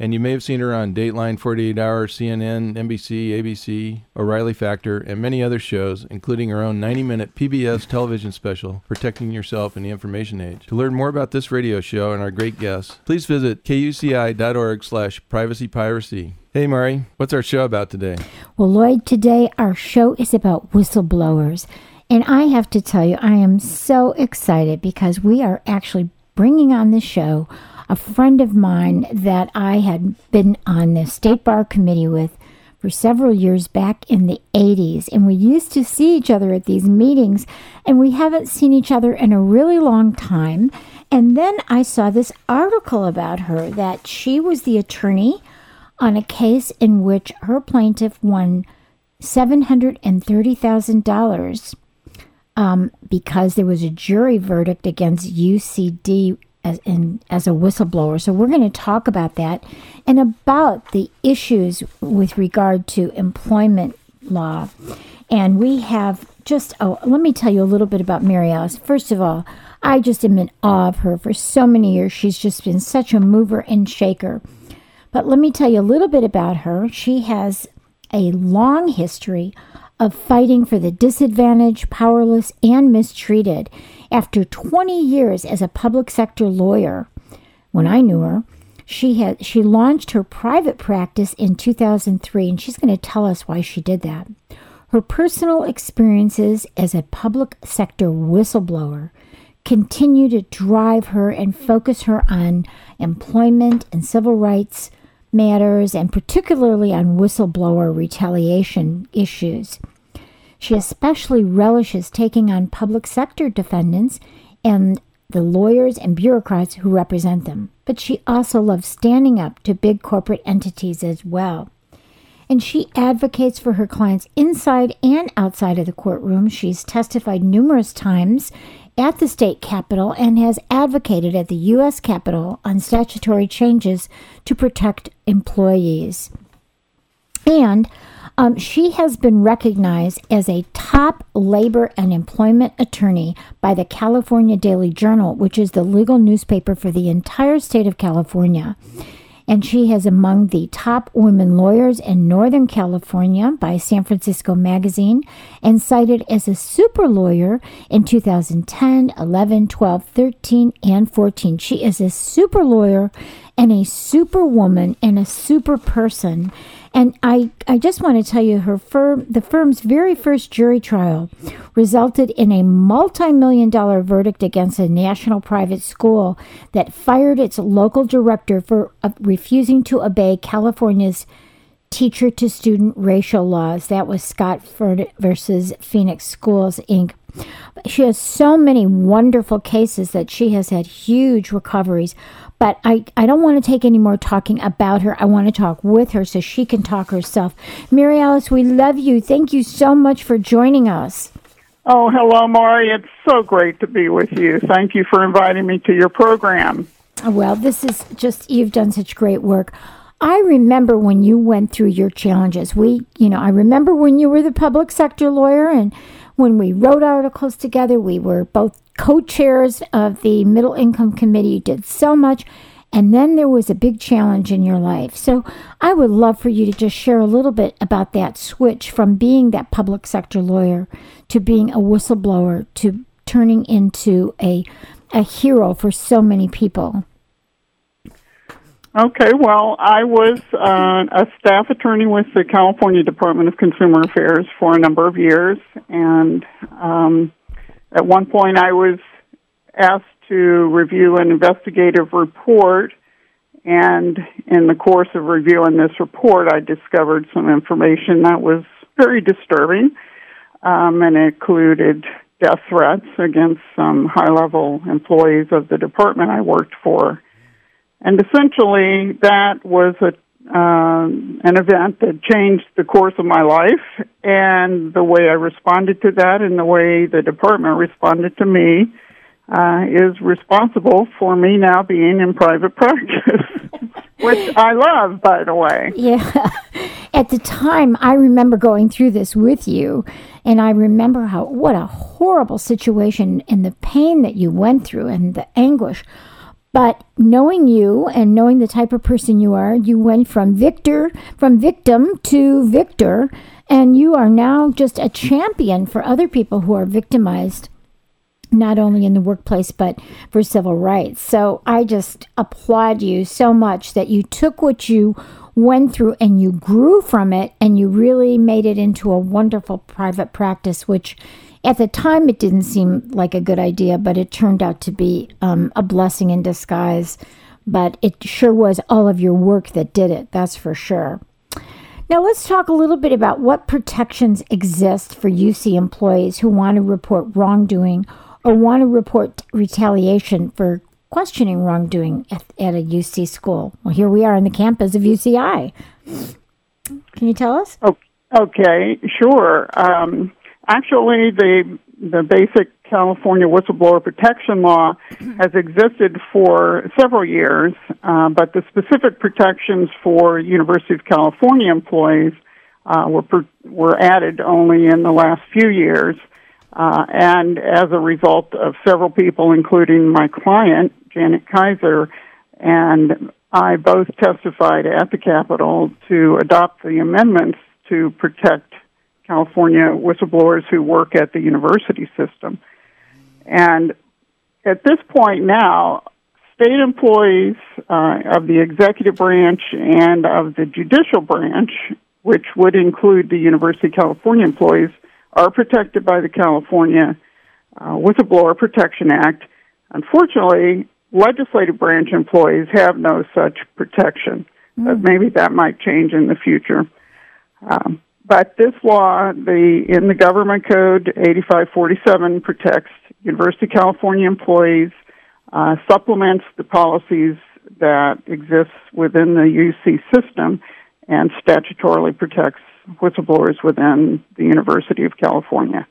And you may have seen her on Dateline, 48 Hour, CNN, NBC, ABC, O'Reilly Factor, and many other shows, including her own 90 minute PBS television special, Protecting Yourself in the Information Age. To learn more about this radio show and our great guests, please visit kuci.org slash privacypiracy. Hey, Mari, what's our show about today? Well, Lloyd, today our show is about whistleblowers. And I have to tell you, I am so excited because we are actually bringing on the show a friend of mine that I had been on the state bar committee with for several years back in the 80s. And we used to see each other at these meetings, and we haven't seen each other in a really long time. And then I saw this article about her that she was the attorney on a case in which her plaintiff won $730,000 um, because there was a jury verdict against UCD as in as a whistleblower. So we're going to talk about that and about the issues with regard to employment law. And we have just oh, let me tell you a little bit about Mary Alice. First of all, I just am in awe of her for so many years. She's just been such a mover and shaker. But let me tell you a little bit about her. She has a long history of fighting for the disadvantaged, powerless, and mistreated. After 20 years as a public sector lawyer, when I knew her, she had she launched her private practice in 2003 and she's going to tell us why she did that. Her personal experiences as a public sector whistleblower continue to drive her and focus her on employment and civil rights matters and particularly on whistleblower retaliation issues. She especially relishes taking on public sector defendants and the lawyers and bureaucrats who represent them. But she also loves standing up to big corporate entities as well. And she advocates for her clients inside and outside of the courtroom. She's testified numerous times at the state capitol and has advocated at the U.S. Capitol on statutory changes to protect employees. And um, she has been recognized as a top labor and employment attorney by the California Daily Journal, which is the legal newspaper for the entire state of California. And she is among the top women lawyers in Northern California by San Francisco Magazine and cited as a super lawyer in 2010, 11, 12, 13, and 14. She is a super lawyer and a super woman and a super person. And I, I just want to tell you, her firm, the firm's very first jury trial resulted in a multi million dollar verdict against a national private school that fired its local director for uh, refusing to obey California's teacher to student racial laws. That was Scott versus Phoenix Schools, Inc. She has so many wonderful cases that she has had huge recoveries. But I, I don't want to take any more talking about her. I want to talk with her so she can talk herself. Mary Alice, we love you. Thank you so much for joining us. Oh, hello, Mari. It's so great to be with you. Thank you for inviting me to your program. Well, this is just, you've done such great work. I remember when you went through your challenges. We, you know, I remember when you were the public sector lawyer and when we wrote articles together, we were both co chairs of the Middle Income Committee. You did so much. And then there was a big challenge in your life. So I would love for you to just share a little bit about that switch from being that public sector lawyer to being a whistleblower to turning into a, a hero for so many people. Okay, well, I was uh, a staff attorney with the California Department of Consumer Affairs for a number of years, and um, at one point I was asked to review an investigative report, and in the course of reviewing this report, I discovered some information that was very disturbing, um, and it included death threats against some high level employees of the department I worked for. And essentially, that was a uh, an event that changed the course of my life, and the way I responded to that, and the way the department responded to me, uh, is responsible for me now being in private practice, which I love, by the way. Yeah. At the time, I remember going through this with you, and I remember how what a horrible situation and the pain that you went through and the anguish. But knowing you and knowing the type of person you are, you went from victor, from victim to victor, and you are now just a champion for other people who are victimized, not only in the workplace, but for civil rights. So I just applaud you so much that you took what you went through and you grew from it and you really made it into a wonderful private practice, which at the time, it didn't seem like a good idea, but it turned out to be um, a blessing in disguise. But it sure was all of your work that did it, that's for sure. Now, let's talk a little bit about what protections exist for UC employees who want to report wrongdoing or want to report retaliation for questioning wrongdoing at, at a UC school. Well, here we are on the campus of UCI. Can you tell us? Okay, sure. Um, actually, the the basic California whistleblower protection law has existed for several years, uh, but the specific protections for University of California employees uh, were per, were added only in the last few years, uh, and as a result of several people, including my client Janet Kaiser, and I both testified at the Capitol to adopt the amendments to protect California whistleblowers who work at the university system. And at this point now, state employees uh, of the executive branch and of the judicial branch, which would include the University of California employees, are protected by the California uh, Whistleblower Protection Act. Unfortunately, legislative branch employees have no such protection, mm. but maybe that might change in the future. Um, but this law, the in the government code 8547 protects University of California employees, uh, supplements the policies that exist within the UC system, and statutorily protects whistleblowers within the University of California.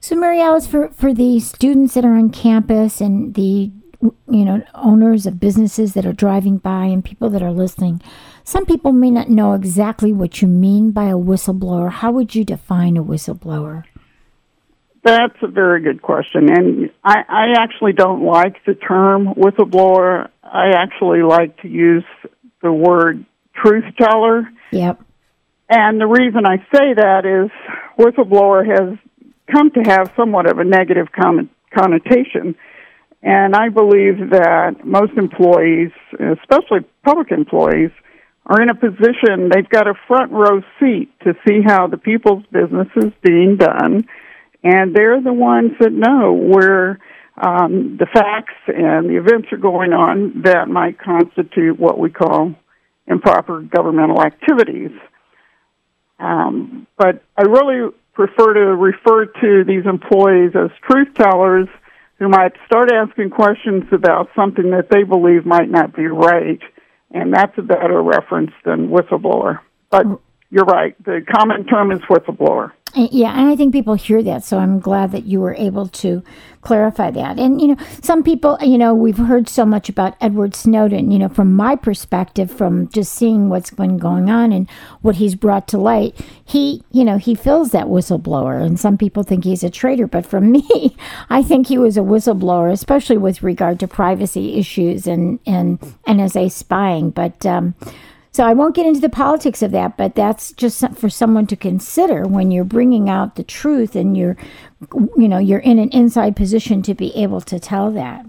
So, Mary Alice, for, for the students that are on campus and the you know owners of businesses that are driving by and people that are listening, some people may not know exactly what you mean by a whistleblower. How would you define a whistleblower? That's a very good question. And I, I actually don't like the term whistleblower. I actually like to use the word truth teller. Yep. And the reason I say that is whistleblower has come to have somewhat of a negative connotation. And I believe that most employees, especially public employees, are in a position, they've got a front row seat to see how the people's business is being done, and they're the ones that know where um, the facts and the events are going on that might constitute what we call improper governmental activities. Um, but I really prefer to refer to these employees as truth tellers who might start asking questions about something that they believe might not be right and that's a better reference than whistleblower. But you're right. The common term is whistleblower. Yeah, and I think people hear that, so I'm glad that you were able to clarify that. And, you know, some people, you know, we've heard so much about Edward Snowden, you know, from my perspective, from just seeing what's been going on and what he's brought to light, he, you know, he fills that whistleblower. And some people think he's a traitor, but for me, I think he was a whistleblower, especially with regard to privacy issues and, and NSA spying. But, um, so I won't get into the politics of that, but that's just for someone to consider when you're bringing out the truth and you're, you know, you're in an inside position to be able to tell that.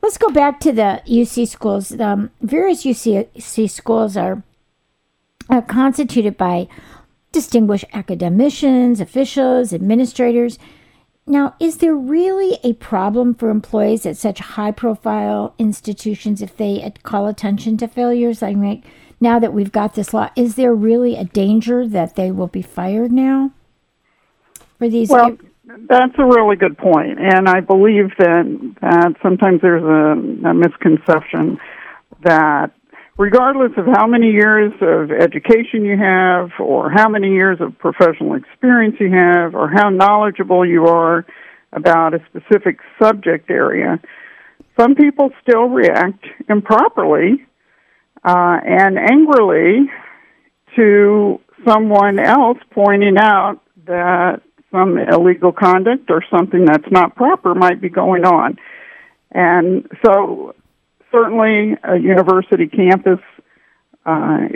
let's go back to the UC schools. Um, various UC schools are uh, constituted by distinguished academicians, officials, administrators. Now, is there really a problem for employees at such high profile institutions if they call attention to failures? I mean, now that we've got this law, is there really a danger that they will be fired now for these? Well, that's a really good point, and I believe that that sometimes there's a, a misconception that regardless of how many years of education you have, or how many years of professional experience you have, or how knowledgeable you are about a specific subject area, some people still react improperly uh, and angrily to someone else pointing out that some illegal conduct or something that's not proper might be going on. And so certainly a university campus uh,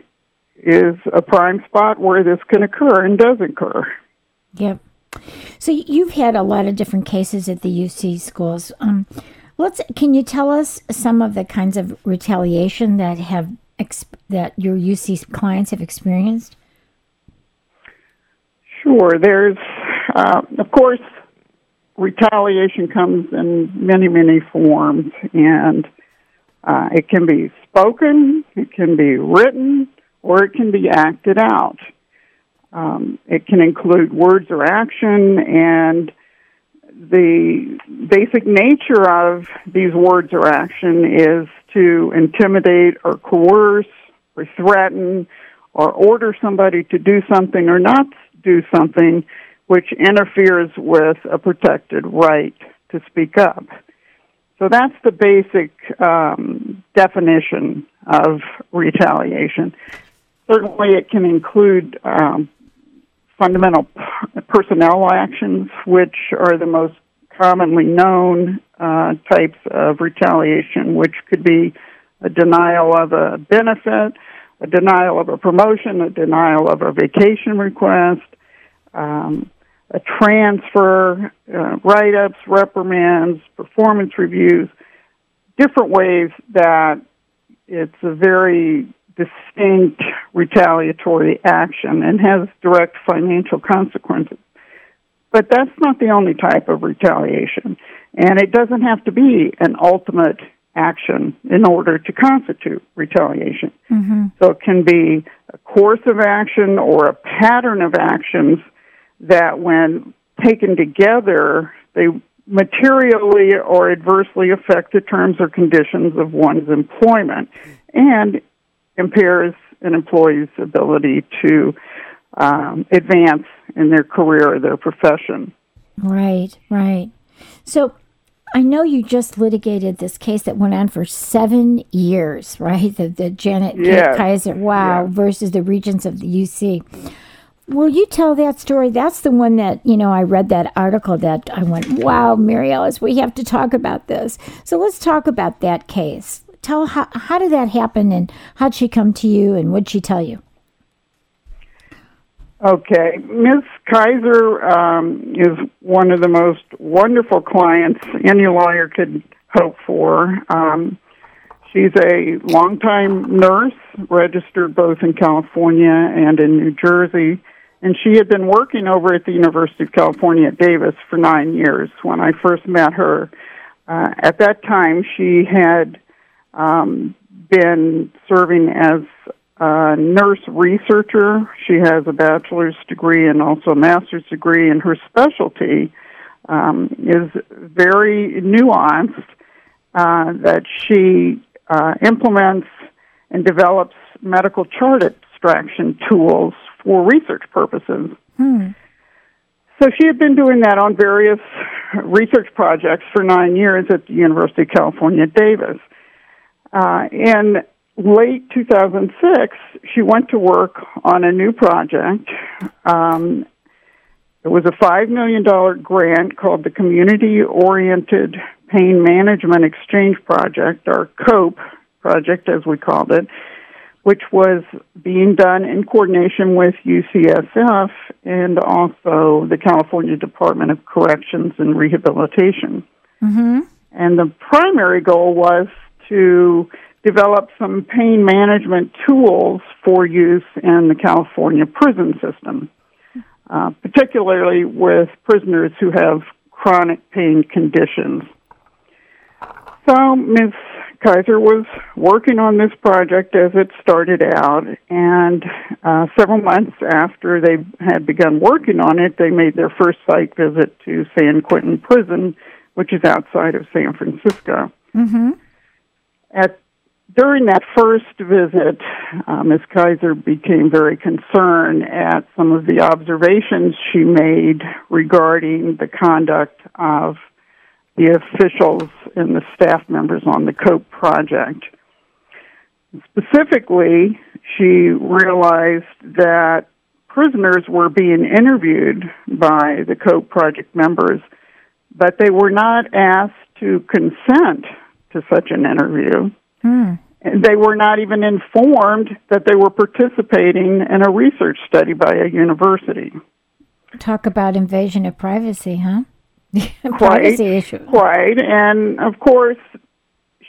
is a prime spot where this can occur and does occur. Yep. So you've had a lot of different cases at the UC schools. Um, let's can you tell us some of the kinds of retaliation that have that your UC clients have experienced? Sure. There's, uh, of course, retaliation comes in many, many forms, and uh, it can be spoken, it can be written, or it can be acted out. Um, it can include words or action, and the basic nature of these words or action is to intimidate or coerce or threaten or order somebody to do something or not do something which interferes with a protected right to speak up. So that's the basic um, definition of retaliation. Certainly, it can include um, fundamental personnel actions, which are the most commonly known uh, types of retaliation, which could be a denial of a benefit, a denial of a promotion, a denial of a vacation request, um, a transfer, uh, write ups, reprimands, performance reviews, different ways that it's a very distinct retaliatory action and has direct financial consequences. But that's not the only type of retaliation. And it doesn't have to be an ultimate action in order to constitute retaliation. Mm-hmm. So it can be a course of action or a pattern of actions that, when taken together, they materially or adversely affect the terms or conditions of one's employment and impairs an employee's ability to um, advance in their career or their profession. Right, right. So I know you just litigated this case that went on for seven years, right? The, the Janet yes. Kaiser, wow, yeah. versus the Regents of the UC. Will you tell that story? That's the one that, you know, I read that article that I went, wow, Mary Alice, we have to talk about this. So let's talk about that case. Tell how, how did that happen and how'd she come to you and what'd she tell you? Okay, Ms. Kaiser um, is one of the most wonderful clients any lawyer could hope for. Um, she's a longtime nurse, registered both in California and in New Jersey, and she had been working over at the University of California at Davis for nine years when I first met her. Uh, at that time, she had um, been serving as a nurse researcher. She has a bachelor's degree and also a master's degree, and her specialty um, is very nuanced. Uh, that she uh, implements and develops medical chart extraction tools for research purposes. Hmm. So she had been doing that on various research projects for nine years at the University of California, Davis. Uh, in late 2006, she went to work on a new project. Um, it was a $5 million grant called the Community Oriented Pain Management Exchange Project, or COPE project as we called it, which was being done in coordination with UCSF and also the California Department of Corrections and Rehabilitation. Mm-hmm. And the primary goal was to develop some pain management tools for use in the California prison system, uh, particularly with prisoners who have chronic pain conditions. So Ms. Kaiser was working on this project as it started out, and uh, several months after they had begun working on it, they made their first site visit to San Quentin Prison, which is outside of San Francisco. Mm-hmm. At during that first visit, uh, Ms. Kaiser became very concerned at some of the observations she made regarding the conduct of the officials and the staff members on the COPE project. Specifically, she realized that prisoners were being interviewed by the COPE project members, but they were not asked to consent to such an interview. Hmm. They were not even informed that they were participating in a research study by a university. Talk about invasion of privacy, huh? Quite, privacy issue. Quite. And of course,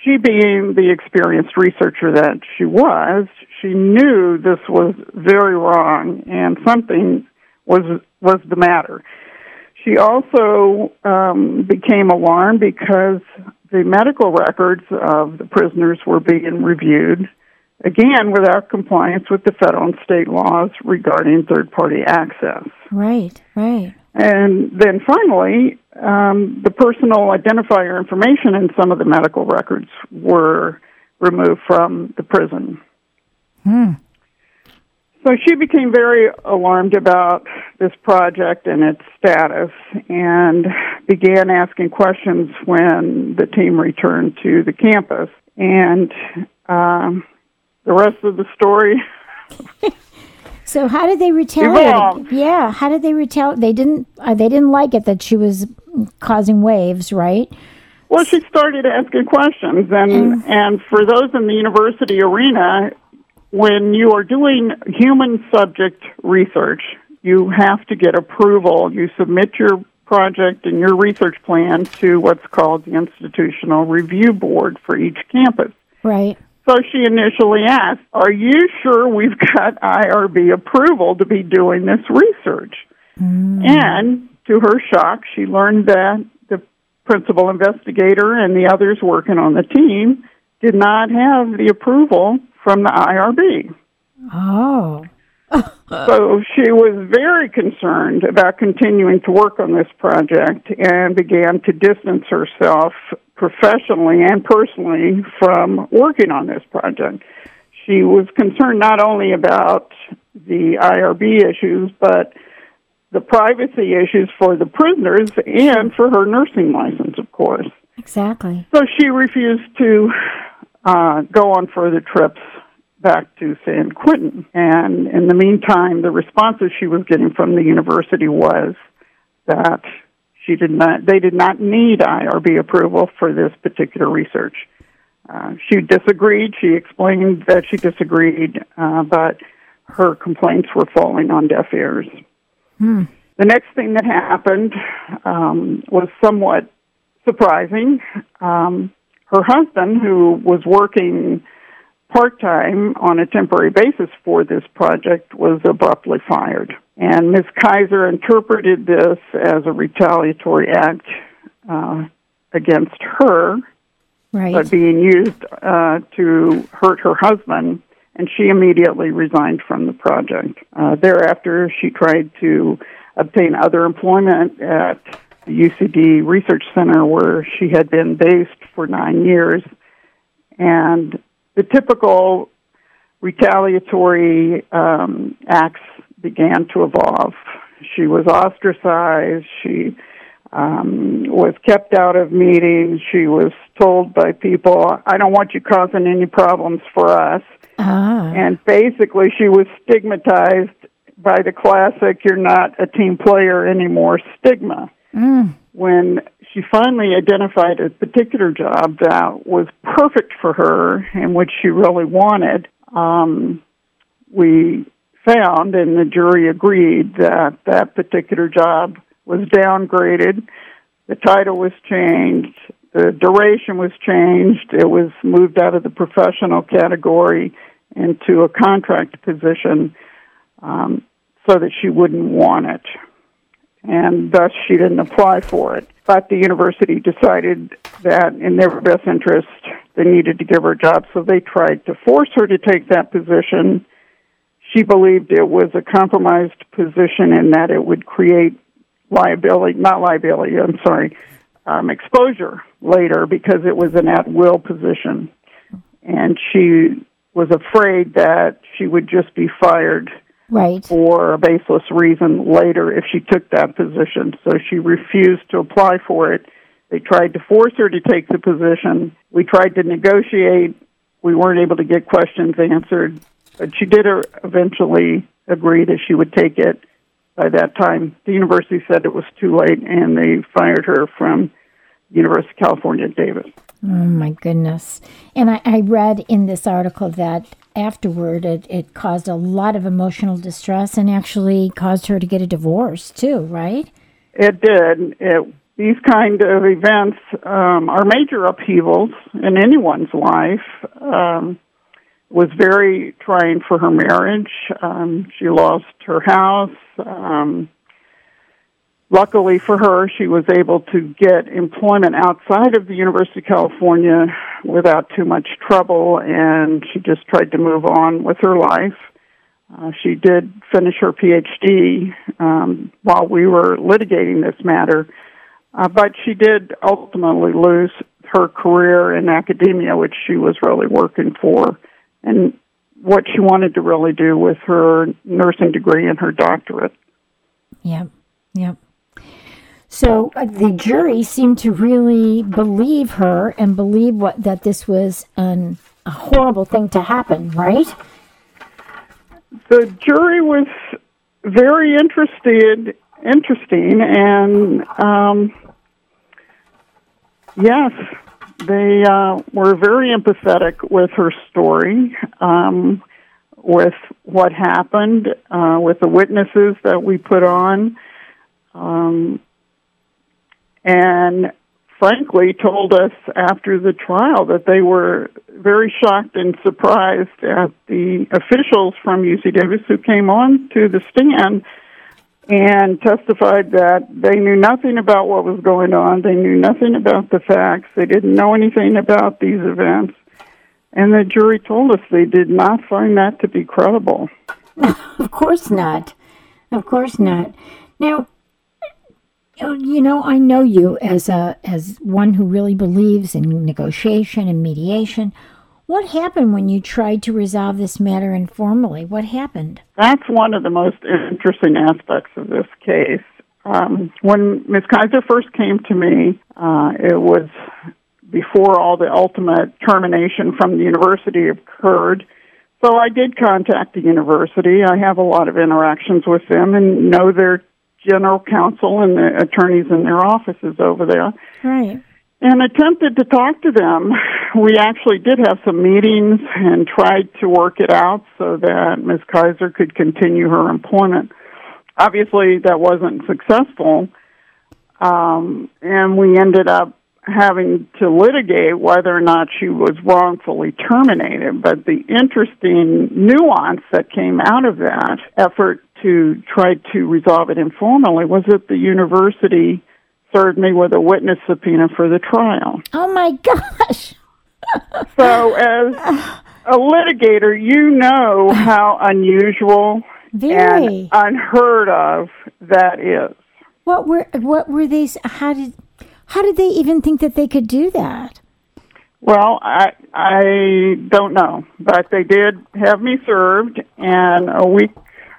she being the experienced researcher that she was, she knew this was very wrong and something was was the matter. She also um, became alarmed because the medical records of the prisoners were being reviewed, again without compliance with the federal and state laws regarding third party access. Right, right. And then finally, um, the personal identifier information in some of the medical records were removed from the prison. Hmm. So she became very alarmed about this project and its status and began asking questions when the team returned to the campus. And um, the rest of the story. so how did they retaliate? Evolved. Yeah, how did they retaliate? They didn't. Uh, they didn't like it that she was causing waves, right? Well, she started asking questions, and and for those in the university arena, when you are doing human subject research, you have to get approval. You submit your project and your research plan to what's called the Institutional Review Board for each campus. Right. So she initially asked, Are you sure we've got IRB approval to be doing this research? Mm. And to her shock, she learned that the principal investigator and the others working on the team did not have the approval from the IRB. Oh. So she was very concerned about continuing to work on this project and began to distance herself professionally and personally from working on this project. She was concerned not only about the IRB issues, but the privacy issues for the prisoners and for her nursing license, of course. Exactly. So she refused to uh, go on further trips back to San Quentin. And in the meantime, the responses she was getting from the university was that she did not, they did not need IRB approval for this particular research. Uh, she disagreed. She explained that she disagreed, uh, but her complaints were falling on deaf ears. Hmm. The next thing that happened um, was somewhat surprising. Um, her husband, who was working part time on a temporary basis for this project, was abruptly fired. And Ms. Kaiser interpreted this as a retaliatory act uh, against her, Right. but being used uh, to hurt her husband, and she immediately resigned from the project. Uh, thereafter, she tried to obtain other employment at the UCD Research Center, where she had been based for nine years, and the typical retaliatory um, acts began to evolve. She was ostracized. She um, was kept out of meetings. She was told by people, I don't want you causing any problems for us. ah. And basically, she was stigmatized by the classic, you're not a team player anymore stigma. Mm. When finally identified a particular job that was perfect for her and which she really wanted, um, we found, and the jury agreed, that that particular job was downgraded. The title was changed. the duration was changed. It was moved out of the professional category into a contract position um, so that she wouldn't want it. And thus she didn't apply for it. But the university decided that in their best interest, they needed to give her a job, so they tried to force her to take that position. She believed it was a compromised position and that it would create liability, not liability, I'm sorry, um, exposure later because it was an at will position. And she was afraid that she would just be fired right. for a baseless reason later if she took that position. So she refused to apply for it. They tried to force her to take the position. We tried to negotiate. We weren't able to get questions answered, but she did eventually agree that she would take it. By that time, the university said it was too late, and they fired her from University of California, Davis. Oh my goodness! And I, I read in this article that afterward it, it caused a lot of emotional distress and actually caused her to get a divorce too, right? It did. It, these kind of events um, are major upheavals in anyone's life. Um, was very trying for her marriage. Um, she lost her house. Um, luckily for her, she was able to get employment outside of the University of California without too much trouble, and she just tried to move on with her life. Uh, she did finish her PhD um, while we were litigating this matter, uh, but she did ultimately lose her career in academia, which she was really working for, and what she wanted to really do with her nursing degree and her doctorate. Yep, yep. So uh, the jury seemed to really believe her and believe what that this was an, a horrible thing to happen, right? The jury was very interested, interesting, and um, yes, they uh, were very empathetic with her story, um, with what happened, uh, with the witnesses that we put on. Um, and frankly told us after the trial that they were very shocked and surprised at the officials from UC Davis who came on to the stand and testified that they knew nothing about what was going on. They knew nothing about the facts. They didn't know anything about these events. And the jury told us they did not find that to be credible. of course not. Of course not. Now, you know, I know you as a as one who really believes in negotiation and mediation. What happened when you tried to resolve this matter informally? What happened? That's one of the most interesting aspects of this case. Um, when Ms. Kaiser first came to me, uh, it was before all the ultimate termination from the university occurred. So I did contact the university. I have a lot of interactions with them and know their general counsel and the attorneys in their offices over there. Right. And attempted to talk to them. We actually did have some meetings and tried to work it out so that Ms. Kaiser could continue her employment. Obviously, that wasn't successful. Um, and we ended up having to litigate whether or not she was wrongfully terminated. But the interesting nuance that came out of that effort to try to resolve it informally was that the university served me with a witness subpoena for the trial. Oh my gosh. so as a litigator, you know how unusual Very. and unheard of that is. What were what were they how did how did they even think that they could do that? Well, I I don't know, but they did have me served, and a week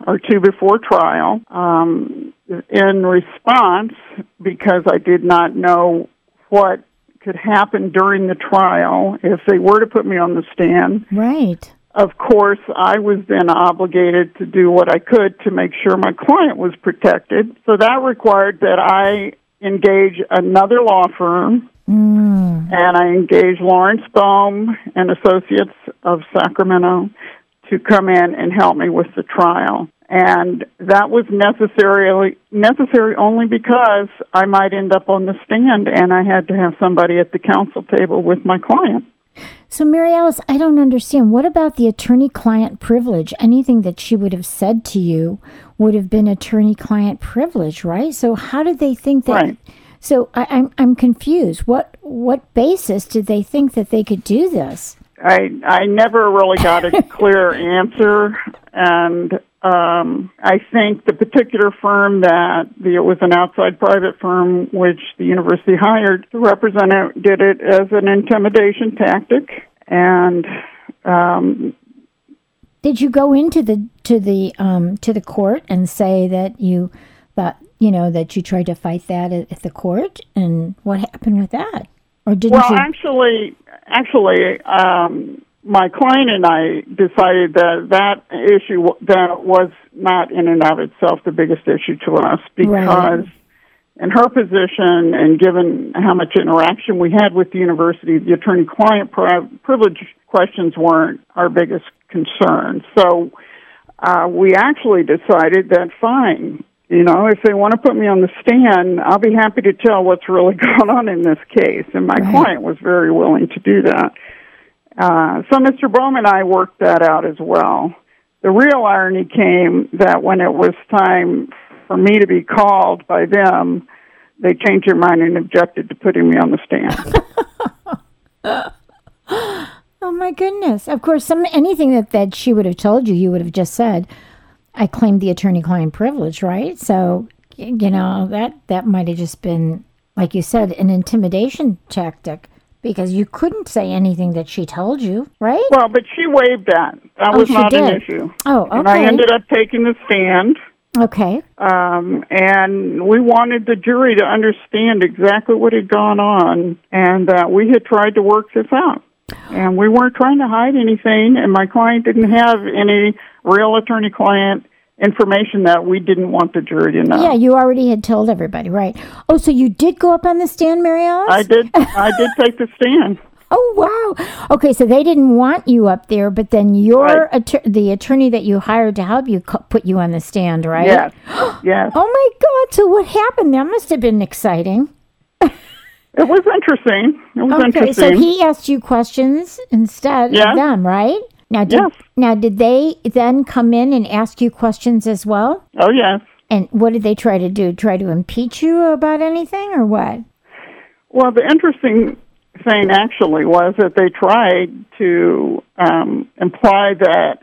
or two before trial. Um, in response, because I did not know what could happen during the trial if they were to put me on the stand. Right. Of course, I was then obligated to do what I could to make sure my client was protected. So that required that I engage another law firm Mm. and I engaged Lawrence Bohm and Associates of Sacramento to come in and help me with the trial. and that was necessarily necessary only because I might end up on the stand and I had to have somebody at the counsel table with my client. So, Mary Alice, I don't understand. What about the attorney client privilege? Anything that she would have said to you would have been attorney client privilege, right? So, how did they think that? Right. So, I, I'm I'm confused. What what basis did they think that they could do this? I I never really got a clear answer, and um, I think the particular firm that the, it was an outside private firm which the university hired to represent it did it as an intimidation tactic, and um, Did you go into the to the um, to the court and say that you that you know that you tried to fight that at, at the court, and what happened with that? Or didn't well, you? actually, actually, um, my client and I decided that that issue that was not in and of itself the biggest issue to us because Right. in her position and given how much interaction we had with the university, the attorney-client pri- privilege questions weren't our biggest concern. So uh, we actually decided that fine, you know, if they want to put me on the stand, I'll be happy to tell what's really going on in this case. And my Right. client was very willing to do that. Uh, so Mr. Bowman and I worked that out as well. The real irony came that when it was time for me to be called by them, they changed their mind and objected to putting me on the stand. Oh my goodness! Of course, some anything that that she would have told you, you would have just said, "I claimed the attorney-client privilege," right? So you know that that might have just been, like you said, an intimidation tactic because you couldn't say anything that she told you, right? well, but she waived that. That Oh, was not an issue. Oh, okay. And I ended up taking the stand. Okay. um, and we wanted the jury to understand exactly what had gone on and that we had tried to work this out. And we weren't trying to hide anything, and my client didn't have any real attorney client information that we didn't want the jury to know. Yeah, you already had told everybody, right? Oh, so you did go up on the stand, Mary Alice? I did I did take the stand. Oh wow. Okay, so they didn't want you up there, but then your Right. atter- the attorney that you hired to help you co- put you on the stand, right? Yes. Yes. Oh my God! So what happened? That must have been exciting. It was interesting. It was Okay, interesting. so he asked you questions instead Yeah. of them, right? Now, did, Yes. now did they then come in and ask you questions as well? oh yes. And what did they try to do? Try to impeach you about anything, or what? Well, the interesting thing actually was that they tried to um, imply that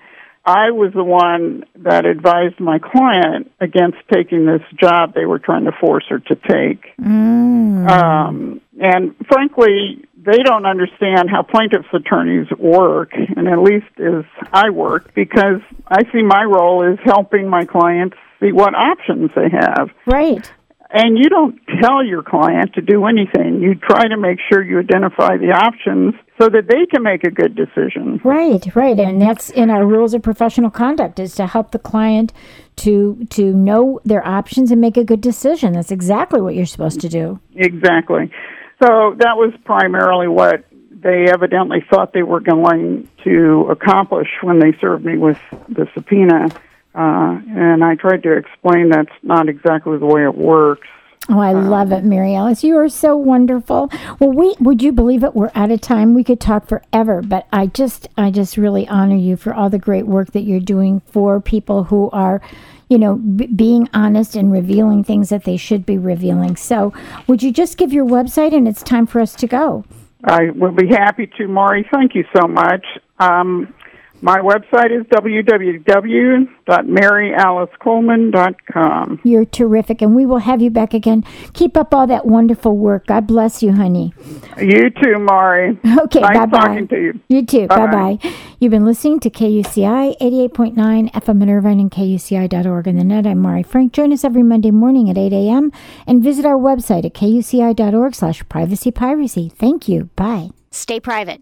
I was the one that advised my client against taking this job they were trying to force her to take. Um, and frankly, they don't understand how plaintiff's attorneys work, and at least as I work, because I see my role as helping my clients see what options they have. Right. And you don't tell your client to do anything. You try to make sure you identify the options so that they can make a good decision. Right, right, and that's in our rules of professional conduct is to help the client to to know their options and make a good decision. That's exactly what you're supposed to do. Exactly. So that was primarily what they evidently thought they were going to accomplish when they served me with the subpoena. Uh, and I tried to explain that's not exactly the way it works. Oh, I love it, Mary Alice. You are so wonderful. Well, we would you believe it? We're out of time. We could talk forever, but I just I just really honor you for all the great work that you're doing for people who are, you know, b- being honest and revealing things that they should be revealing. So, would you just give your website and it's time for us to go? I will be happy to, Mari. Thank you so much. Um, my website is www.maryalicecoleman.com. You're terrific, and we will have you back again. Keep up all that wonderful work. God bless you, honey. You too, Mari. Okay, Nice bye bye. talking to you. You too. Bye Bye-bye. bye. You've been listening to KUCI 88.9 FM in Irvine and KUCI.org on the net. I'm Mari Frank. Join us every Monday morning at 8 a.m. and visit our website at KUCI.org slash privacy piracy. Thank you. Bye. Stay private.